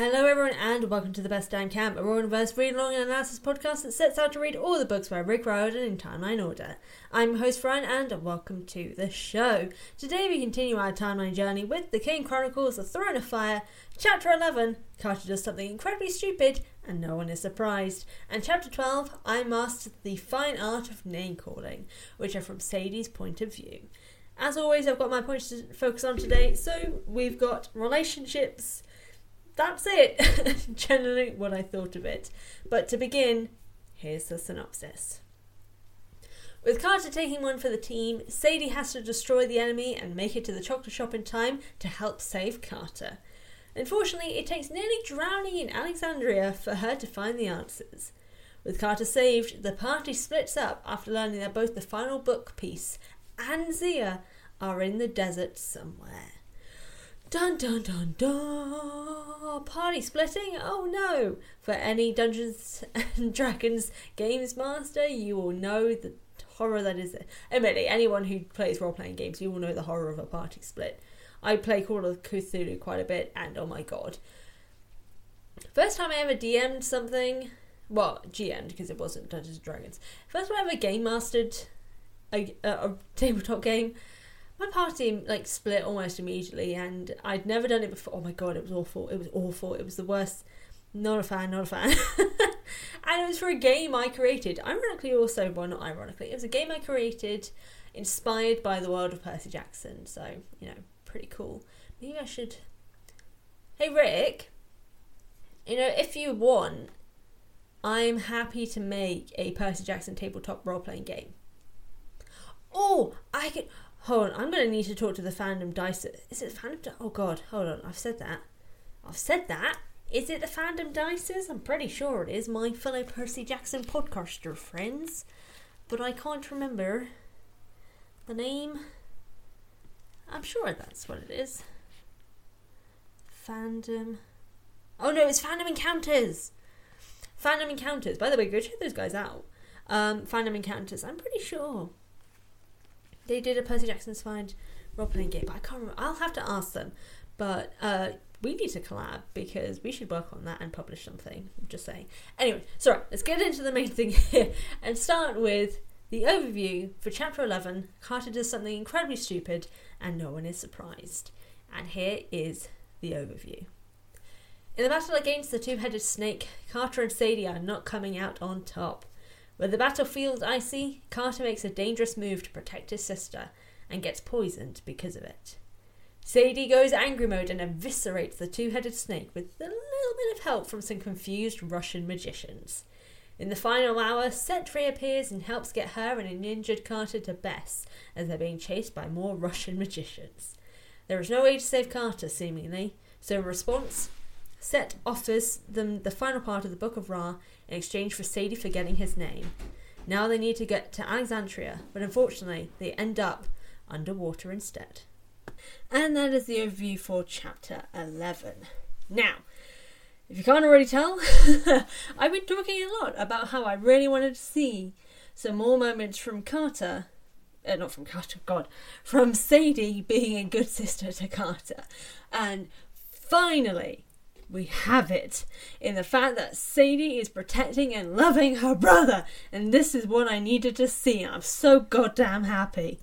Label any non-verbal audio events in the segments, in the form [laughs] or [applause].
Hello, everyone, and welcome to the Best Damn Camp, a Riordanverse read along and analysis podcast that sets out to read all the books by Rick Riordan in timeline order. I'm host Fran, and welcome to the show. Today we continue our timeline journey with The Kane Chronicles: The Throne of Fire, Chapter 11. Carter does something incredibly stupid, and no one is surprised. And Chapter 12. I mastered the fine art of name calling, which are from Sadie's point of view. As always, I've got my points to focus on today. So we've got relationships that's it. [laughs] Generally, what I thought of it. But to begin, here's the synopsis. With Carter taking one for the team, Sadie has to destroy the enemy and make it to the chocolate shop in time to help save Carter. Unfortunately, it takes nearly drowning in Alexandria for her to find the answers. With Carter saved, the party splits up after learning that both the final book piece and Zia are in the desert somewhere. Dun dun dun dun! Party splitting? Oh no! For any Dungeons and [laughs] Dragons games master, you will know the horror that is. It. Admittedly, anyone who plays role playing games, you will know the horror of a party split. I play Call of Cthulhu quite a bit, and oh my god. First time I ever DM'd something, well, GM'd because it wasn't Dungeons and Dragons. First time I ever game mastered a, a, a tabletop game my party like split almost immediately and I'd never done it before. Oh my god, it was awful. It was awful. It was the worst. Not a fan, not a fan. [laughs] and it was for a game I created. Ironically also, well not ironically, it was a game I created inspired by the world of Percy Jackson. So, you know, pretty cool. Maybe I should Hey Rick, you know, if you want, I'm happy to make a Percy Jackson tabletop role playing game. Oh, I could Hold on, I'm going to need to talk to the fandom dice. Is it fandom? Di- oh god, hold on. I've said that. I've said that. Is it the fandom dices? I'm pretty sure it is. My fellow Percy Jackson podcaster friends, but I can't remember the name. I'm sure that's what it is. Fandom. Oh no, it's Fandom Encounters. Fandom Encounters. By the way, go check those guys out. Um, Fandom Encounters. I'm pretty sure they did a Percy Jackson inspired role playing game, but I can't remember. I'll have to ask them. But uh, we need to collab because we should work on that and publish something. I'm just saying. Anyway, sorry, let's get into the main thing [laughs] here and start with the overview for chapter 11. Carter does something incredibly stupid and no one is surprised. And here is the overview. In the battle against the two headed snake, Carter and Sadie are not coming out on top. With the battlefield icy, Carter makes a dangerous move to protect his sister and gets poisoned because of it. Sadie goes angry mode and eviscerates the two headed snake with a little bit of help from some confused Russian magicians. In the final hour, Set reappears and helps get her and an injured Carter to Bes as they're being chased by more Russian magicians. There is no way to save Carter, seemingly, so in response, Set offers them the final part of the Book of Ra in exchange for Sadie forgetting his name. Now they need to get to Alexandria, but unfortunately they end up underwater instead. And that is the overview for chapter 11. Now, if you can't already tell, [laughs] I've been talking a lot about how I really wanted to see some more moments from Carter. Uh, not from Carter, God. From Sadie being a good sister to Carter. And finally, we have it in the fact that Sadie is protecting and loving her brother, and this is what I needed to see. I'm so goddamn happy.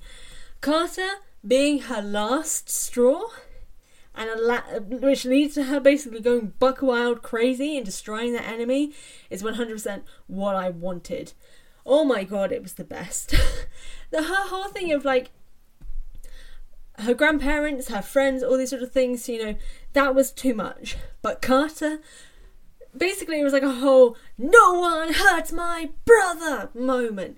Carter being her last straw, and la- which leads to her basically going buck wild crazy and destroying the enemy, is 100% what I wanted. Oh my god, it was the best. [laughs] the her whole thing of like her grandparents, her friends, all these sort of things, you know, that was too much. But Carter, basically, it was like a whole no one hurts my brother moment.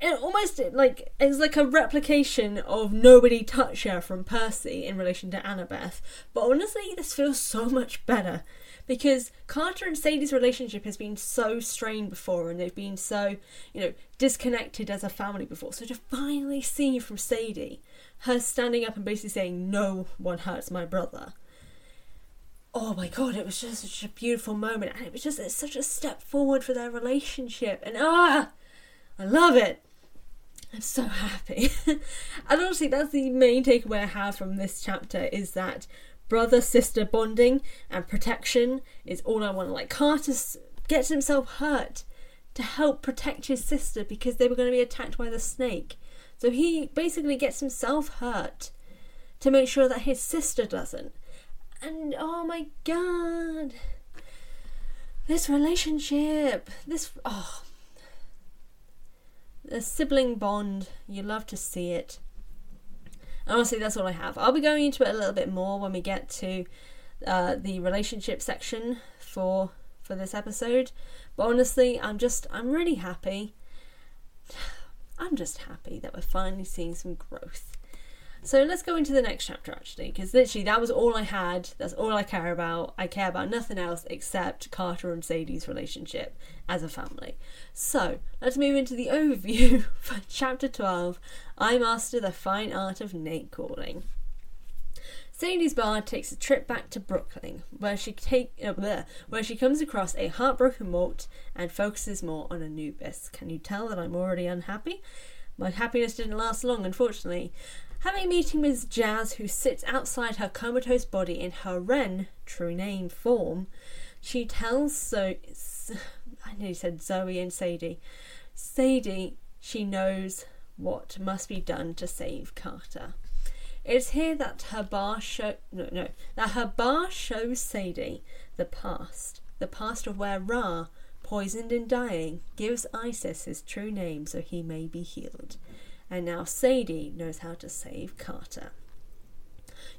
It almost like it's like a replication of nobody touch her from Percy in relation to Annabeth. But honestly, this feels so much better because Carter and Sadie's relationship has been so strained before and they've been so, you know, disconnected as a family before. So to finally see from Sadie her standing up and basically saying, No one hurts my brother. Oh my god, it was just such a beautiful moment and it was just it's such a step forward for their relationship and ah I love it. I'm so happy. [laughs] and honestly that's the main takeaway I have from this chapter is that brother sister bonding and protection is all I want. Like Carter gets himself hurt to help protect his sister because they were going to be attacked by the snake. So he basically gets himself hurt to make sure that his sister doesn't. And oh my god, this relationship, this oh, the sibling bond, you love to see it. Honestly, that's all I have. I'll be going into it a little bit more when we get to uh, the relationship section for for this episode. But honestly, I'm just I'm really happy. [sighs] I'm just happy that we're finally seeing some growth. So let's go into the next chapter actually, because literally that was all I had. That's all I care about. I care about nothing else except Carter and Sadie's relationship as a family. So let's move into the [laughs] overview for chapter 12 I Master the Fine Art of Nate Calling. Sadie's ba takes a trip back to Brooklyn, where she take uh, bleh, where she comes across a heartbroken Walt and focuses more on Anubis. Can you tell that I'm already unhappy? My happiness didn't last long, unfortunately. Having a meeting with Jaz, who sits outside her comatose body in her ren, true name, form, she tells so I nearly said Zoe and Sadie. Sadie, she knows what must be done to save Carter. It's here that her ba show no no that her ba shows Sadie the past, the past of where Ra, poisoned and dying, gives Isis his true name so he may be healed. And now Sadie knows how to save Carter.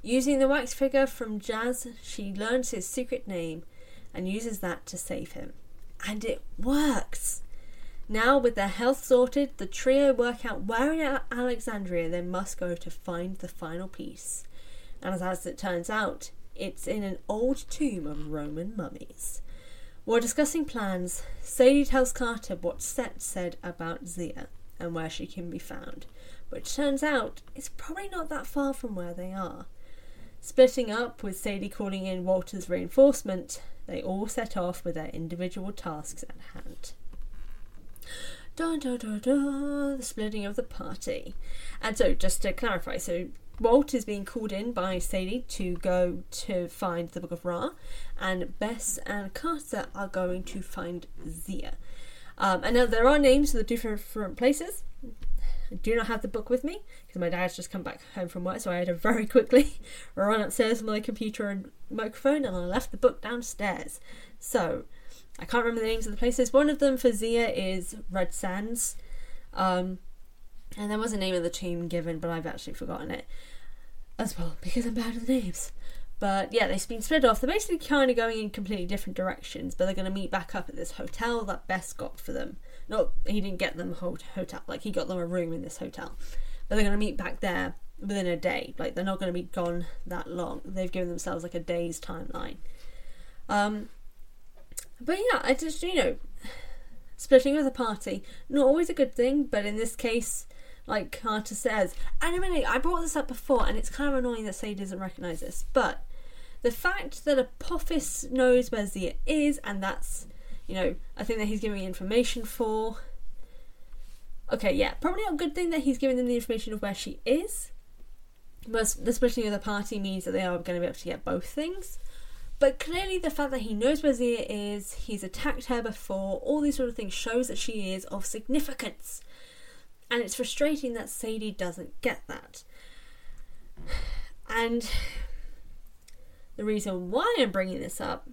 Using the wax figure from Jaz, she learns his secret name and uses that to save him. And it works! Now, with their health sorted, the trio work out where in Alexandria they must go to find the final piece. And as it turns out, it's in an old tomb of Roman mummies. While discussing plans, Sadie tells Carter what Set said about Zia and where she can be found, which turns out it's probably not that far from where they are. Splitting up, with Sadie calling in Walter's reinforcement, they all set off with their individual tasks at hand. Da da da da, the splitting of the party. And so, just to clarify, so Walt is being called in by Sadie to go to find the Book of Ra, and Bes and Carter are going to find Zia. Um, and now there are names for the different, different places. I do not have the book with me because my dad's just come back home from work, so I had to very [laughs] quickly run upstairs with my computer and microphone, and I left the book downstairs. So I can't remember the names of the places. One of them for Zia is Red Sands. Um, and there was a name of the team given, but I've actually forgotten it as well because I'm bad with names. But yeah, they've been split off. They're basically kind of going in completely different directions, but they're going to meet back up at this hotel that Bes got for them. No, he didn't get them a hotel, like he got them a room in this hotel. But they're going to meet back there within a day. Like they're not going to be gone that long. They've given themselves like a day's timeline. Um, but yeah, I just, you know, splitting with a party, not always a good thing, but in this case, like Carter says, and I mean, I brought this up before, and it's kind of annoying that Sadie doesn't recognise this, but the fact that Apophis knows where Zia is, and that's, you know, a thing that he's giving information for. Okay, yeah, probably a good thing that he's giving them the information of where she is. But the splitting of the party means that they are going to be able to get both things. But clearly, the fact that he knows where Zia is, he's attacked her before, all these sort of things shows that she is of significance. And it's frustrating that Sadie doesn't get that. And the reason why I'm bringing this up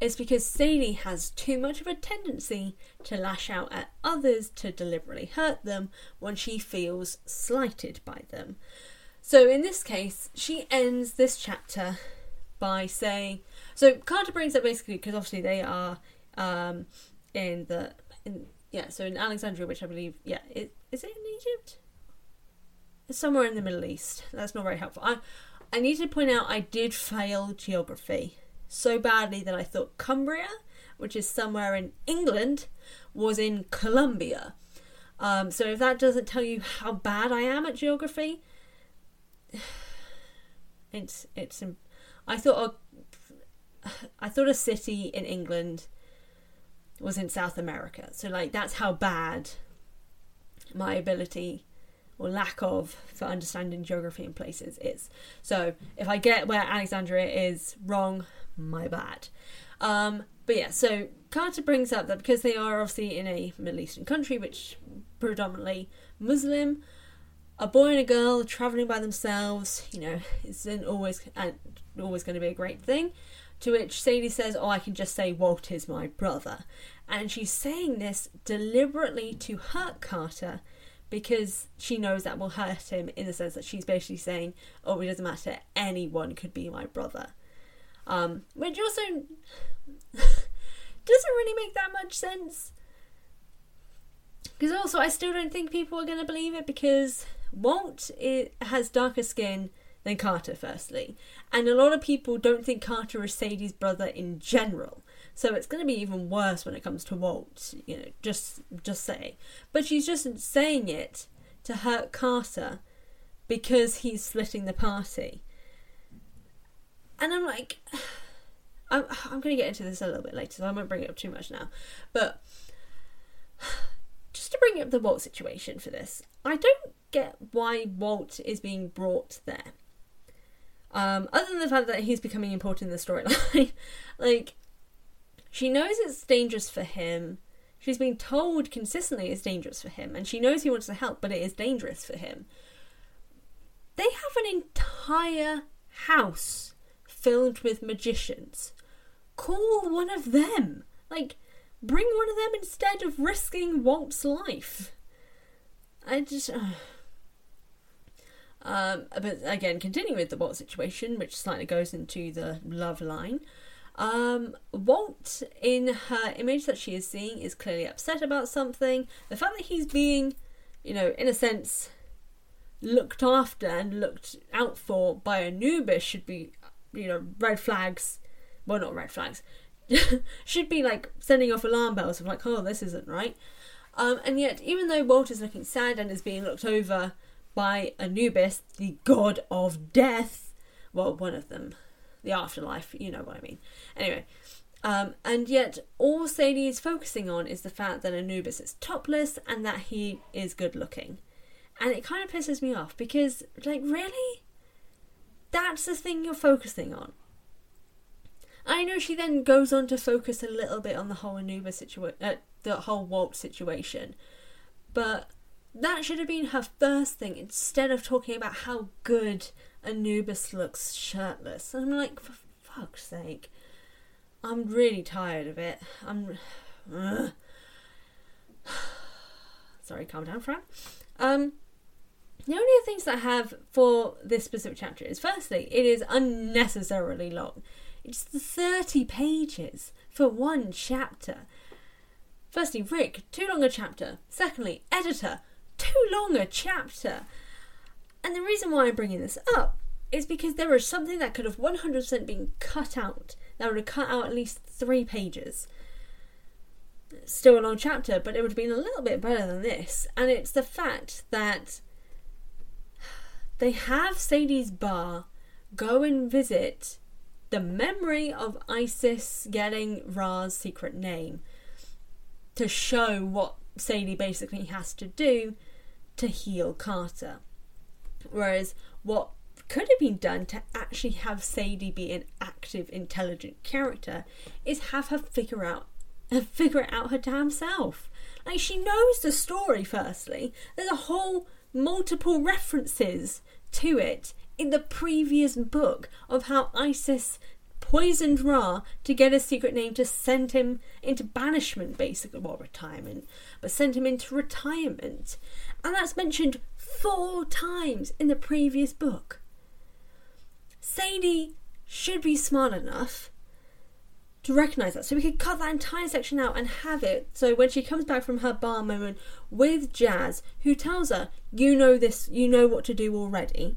is because Sadie has too much of a tendency to lash out at others to deliberately hurt them when she feels slighted by them. So in this case, she ends this chapter by saying, so Carter brings up basically because obviously they are um, in the in yeah, so in Alexandria, which I believe yeah, it, is it in Egypt? It's somewhere in the Middle East. That's not very helpful. I I need to point out I did fail geography so badly that I thought Cumbria, which is somewhere in England, was in Colombia. Um, so if that doesn't tell you how bad I am at geography, [sighs] it's it's. I thought a, I thought a city in England was in South America. So like that's how bad my ability or lack of for understanding geography and places is. So if I get where Alexandria is wrong, my bad. Um, but yeah, so Carter brings up that because they are obviously in a Middle Eastern country, which predominantly Muslim, a boy and a girl traveling by themselves, you know, isn't always always going to be a great thing. To which Sadie says, "Oh, I can just say Walt is my brother," and she's saying this deliberately to hurt Carter because she knows that will hurt him in the sense that she's basically saying, "Oh, it doesn't matter. Anyone could be my brother," um, which also [laughs] doesn't really make that much sense. Because also, I still don't think people are going to believe it because Walt has darker skin than Carter, firstly, and a lot of people don't think Carter is Sadie's brother in general. So it's going to be even worse when it comes to Walt. You know, just just say. But she's just saying it to hurt Carter because he's splitting the party. And I'm like, [sighs] I'm, I'm going to get into this a little bit later, so I won't bring it up too much now. But [sighs] just to bring up the Walt situation for this, I don't get why Walt is being brought there. Um, other than the fact that he's becoming important in the storyline, [laughs] like she knows it's dangerous for him. She's been told consistently it's dangerous for him, and she knows he wants to help, but it is dangerous for him. They have an entire house filled with magicians. Call one of them. Like, bring one of them instead of risking Walt's life. I just. Uh. Um, but again, continuing with the Walt situation, which slightly goes into the love line. Um, Walt, in her image that she is seeing, is clearly upset about something. The fact that he's being, you know, in a sense, looked after and looked out for by Anubis should be, you know, red flags. Well, not red flags. [laughs] should be like sending off alarm bells of like, oh, this isn't right. Um, and yet, even though Walt is looking sad and is being looked over by Anubis, the god of death, well, one of them, the afterlife, you know what I mean. Anyway, um, and yet all Sadie is focusing on is the fact that Anubis is topless and that he is good looking. And it kind of pisses me off because, like, really? That's the thing you're focusing on. I know she then goes on to focus a little bit on the whole Anubis situation, uh, the whole Walt situation, but that should have been her first thing instead of talking about how good Anubis looks shirtless. And I'm like, for fuck's sake. I'm really tired of it. I'm. Uh. [sighs] Sorry, calm down, Fran. Um, the only things that I have for this specific chapter is firstly, it is unnecessarily long. It's 30 pages for one chapter. Firstly, Rick, too long a chapter. Secondly, editor, too long a chapter. And the reason why I'm bringing this up is because there is something that could have 100% been cut out. That would have cut out at least three pages. Still a long chapter, but it would have been a little bit better than this. And it's the fact that they have Sadie's ba go and visit the memory of Isis getting Ra's secret name to show what Sadie basically has to do to heal Carter. Whereas what could have been done to actually have Sadie be an active, intelligent character is have her figure out [laughs] figure it out her damn self. Like she knows the story firstly. There's a whole multiple references to it in the previous book of how Isis poisoned Ra to get a secret name to send him into banishment, basically, well, retirement, but send him into retirement. And that's mentioned four times in the previous book. Sadie should be smart enough to recognize that. So we could cut that entire section out and have it so when she comes back from her ba moment with Jaz, who tells her, You know this, you know what to do already,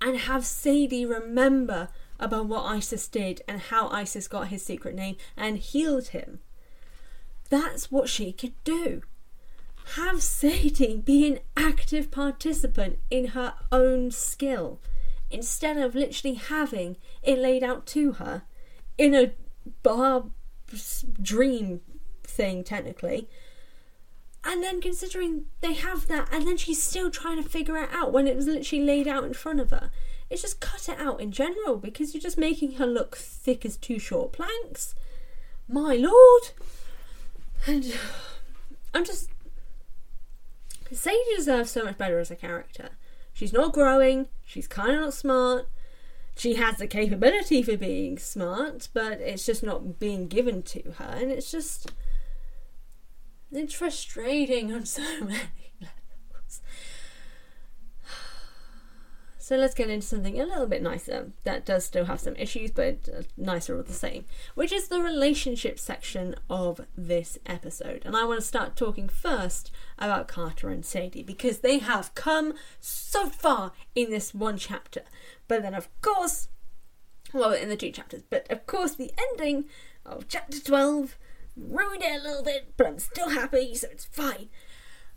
and have Sadie remember about what Isis did and how Isis got his secret name and healed him. That's what she could do. Have Sadie be an active participant in her own skill instead of literally having it laid out to her in a ba dream thing, technically. And then considering they have that, and then she's still trying to figure it out when it was literally laid out in front of her. It's just cut it out in general because you're just making her look thick as two short planks. My lord! And [sighs] I'm just. Sadie deserves so much better as a character. She's not growing, she's kind of not smart, she has the capability for being smart, but it's just not being given to her, and it's just it's frustrating on so [laughs] many So let's get into something a little bit nicer that does still have some issues, but nicer all the same, which is the relationship section of this episode. And I want to start talking first about Carter and Sadie because they have come so far in this one chapter. But then, of course, well, in the two chapters, but of course, the ending of chapter 12 ruined it a little bit, but I'm still happy, so it's fine.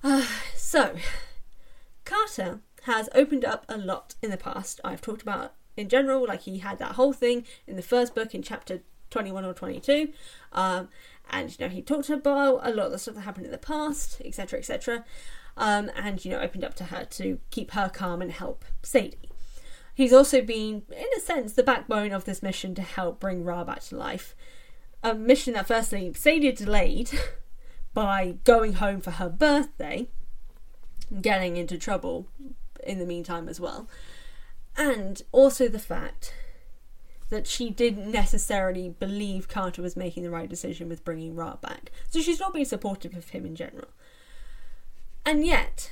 Uh, [sighs] so, Carter has opened up a lot in the past. I've talked about in general, like he had that whole thing in the first book in chapter 21 or 22. Um, and you know, he talked about a lot of the stuff that happened in the past, etc., etc. Um, and you know, opened up to her to keep her calm and help Sadie. He's also been, in a sense, the backbone of this mission to help bring Ra back to life. A mission that, firstly, Sadie delayed [laughs] by going home for her birthday, getting into trouble in the meantime as well. And also the fact that she didn't necessarily believe Carter was making the right decision with bringing Ra back. So she's not being supportive of him in general. And yet,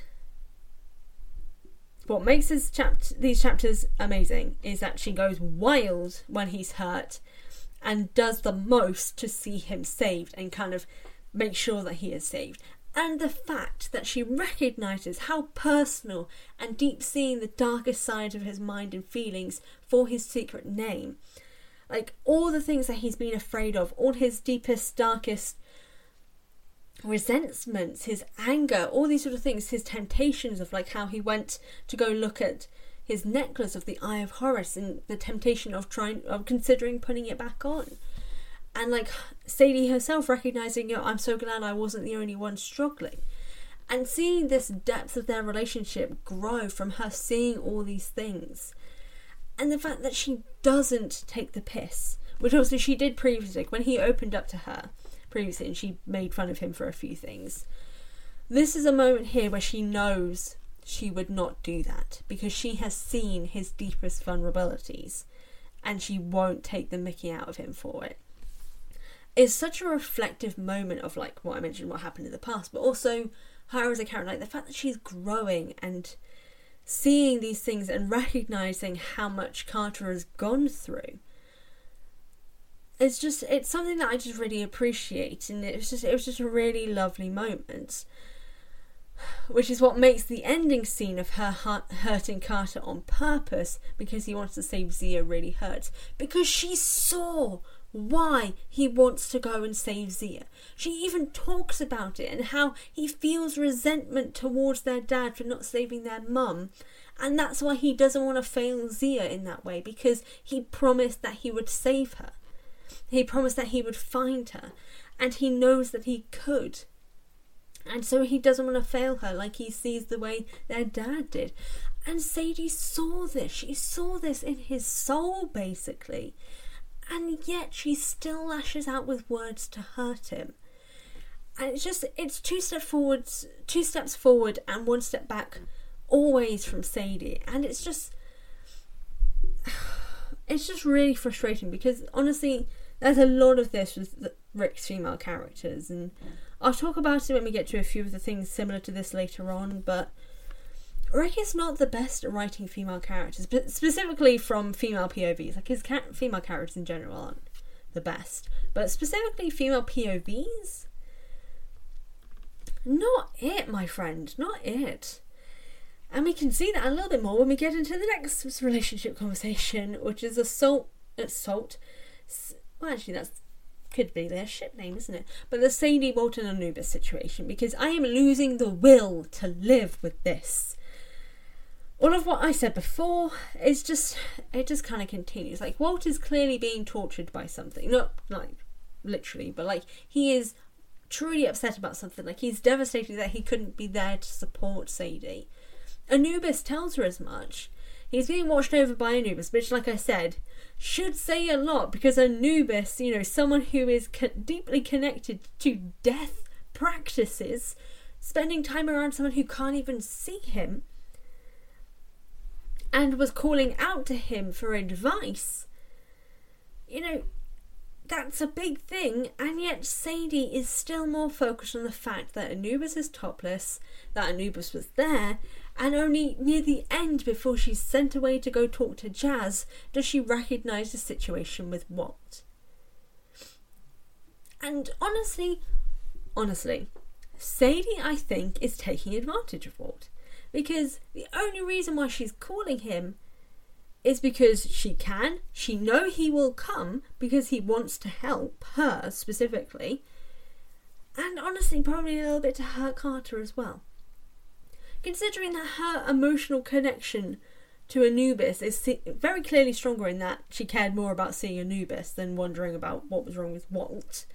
what makes this chapt- these chapters amazing is that she goes wild when he's hurt and does the most to see him saved and kind of make sure that he is saved. And the fact that she recognizes how personal and deep seeing the darkest side of his mind and feelings for his secret name. Like all the things that he's been afraid of, all his deepest, darkest resentments, his anger, all these sort of things, his temptations of like how he went to go look at his necklace of the Eye of Horus and the temptation of trying of considering putting it back on. And like Sadie herself recognizing, you know, I'm so glad I wasn't the only one struggling. And seeing this depth of their relationship grow from her seeing all these things. And the fact that she doesn't take the piss, which also she did previously, when he opened up to her previously and she made fun of him for a few things. This is a moment here where she knows she would not do that because she has seen his deepest vulnerabilities and she won't take the mickey out of him for it. It's such a reflective moment of like what I mentioned, what happened in the past, but also her as a character, like the fact that she's growing and seeing these things and recognizing how much Carter has gone through it's just it's something that I just really appreciate, and it was just it was just a really lovely moment. Which is what makes the ending scene of her hurting Carter on purpose because he wants to save Zia really hurt. Because she saw why he wants to go and save Zia. She even talks about it and how he feels resentment towards their dad for not saving their mum. And that's why he doesn't want to fail Zia in that way because he promised that he would save her. He promised that he would find her, and he knows that he could. And so he doesn't want to fail her like he sees the way their dad did. And Sadie saw this. She saw this in his soul, basically. And yet she still lashes out with words to hurt him. And it's just, it's two steps forwards, two steps forward and one step back, always from Sadie. And it's just, [sighs] it's just really frustrating because honestly, there's a lot of this with Rick's female characters, and I'll talk about it when we get to a few of the things similar to this later on. But Rick is not the best at writing female characters, but specifically from female POVs. Like his female characters in general aren't the best, but specifically female POVs, not it, my friend, not it. And we can see that a little bit more when we get into the next relationship conversation, which is assault. Assault. Well, actually, that's could be their ship name, isn't it? But the Sadie Walton Anubis situation, because I am losing the will to live with this. All of what I said before is just it just kind of continues. Like Walt is clearly being tortured by something, not like literally, but like he is truly upset about something. Like he's devastated that he couldn't be there to support Sadie. Anubis tells her as much. He's being watched over by Anubis, which, like I said, should say a lot because Anubis, you know, someone who is co- deeply connected to death practices, spending time around someone who can't even see him, and was calling out to him for advice. You know, that's a big thing, and yet Sadie is still more focused on the fact that Anubis is topless, that Anubis was there, and only near the end, before she's sent away to go talk to Jaz, does she recognise the situation with Walt. And honestly, honestly, Sadie, I think, is taking advantage of Walt. Because the only reason why she's calling him is because she can. She know he will come because he wants to help her specifically. And honestly, probably a little bit to hurt Carter as well. Considering that her emotional connection to Anubis is very clearly stronger in that she cared more about seeing Anubis than wondering about what was wrong with Walt.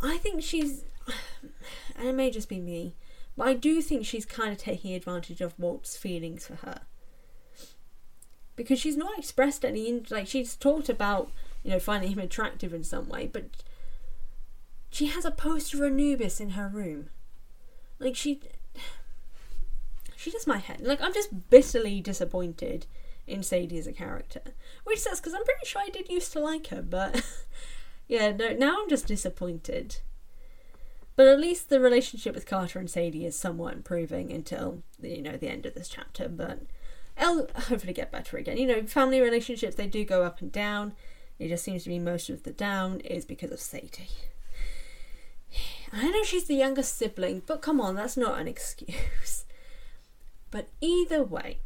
I think she's, [sighs] and it may just be me, but I do think she's kind of taking advantage of Walt's feelings for her because she's not expressed any like she's talked about you know finding him attractive in some way, but she has a poster of Anubis in her room. Like she, she does my head. Like I'm just bitterly disappointed in Sadie as a character, which sucks because I'm pretty sure I did used to like her, but [laughs] yeah, no, now I'm just disappointed. But at least the relationship with Carter and Sadie is somewhat improving until you know the end of this chapter. But I'll hopefully get better again. You know, family relationships they do go up and down. It just seems to be most of the down is because of Sadie. I know she's the youngest sibling, but come on, that's not an excuse. But either way,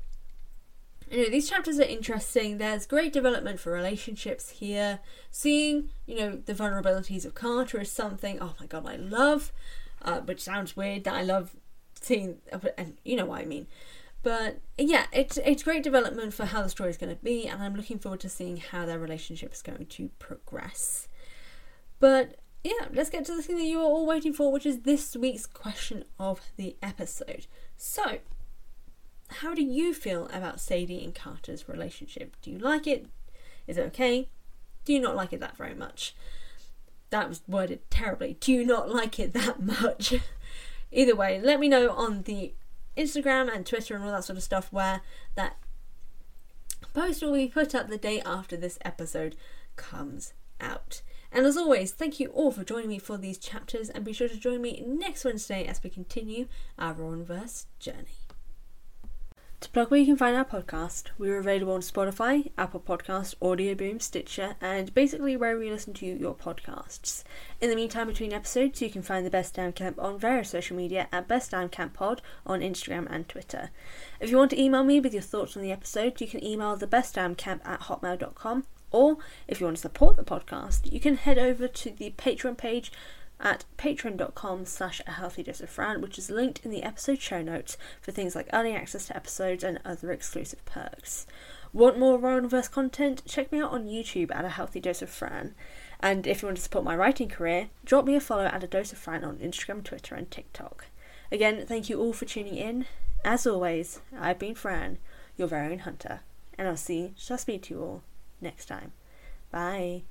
you know, these chapters are interesting. There's great development for relationships here. Seeing, you know, the vulnerabilities of Carter is something, oh my god, I love. Uh, which sounds weird that I love seeing, and you know what I mean. But yeah, it's it's great development for how the story is going to be, and I'm looking forward to seeing how their relationship is going to progress. But yeah, let's get to the thing that you are all waiting for, which is this week's question of the episode. So, how do you feel about Sadie and Carter's relationship? Do you like it? Is it okay? Do you not like it that very much? That was worded terribly. Do you not like it that [laughs] much? Either way, let me know on the Instagram and Twitter and all that sort of stuff where that post will be put up the day after this episode comes out. And as always, thank you all for joining me for these chapters, and be sure to join me next Wednesday as we continue our Riordanverse journey. To plug where you can find our podcast, we're available on Spotify, Apple Podcast, Audio Boom, Stitcher, and basically wherever you listen to your podcasts. In the meantime, between episodes, you can find the Best Damn Camp on various social media at Best Damn Camp Pod on Instagram and Twitter. If you want to email me with your thoughts on the episode, you can email the Best Damn Camp at hotmail.com. Or if you want to support the podcast, you can head over to the Patreon page at patreon.com slash a healthy dose of fran which is linked in the episode show notes for things like early access to episodes and other exclusive perks. Want more Riordanverse content? Check me out on youtube at a healthy dose of fran. And if you want to support my writing career drop me a follow at a dose of fran on instagram twitter and tiktok. Again thank you all for tuning in. As always i've been fran your very own hunter and i'll see shall speak to you all next time. Bye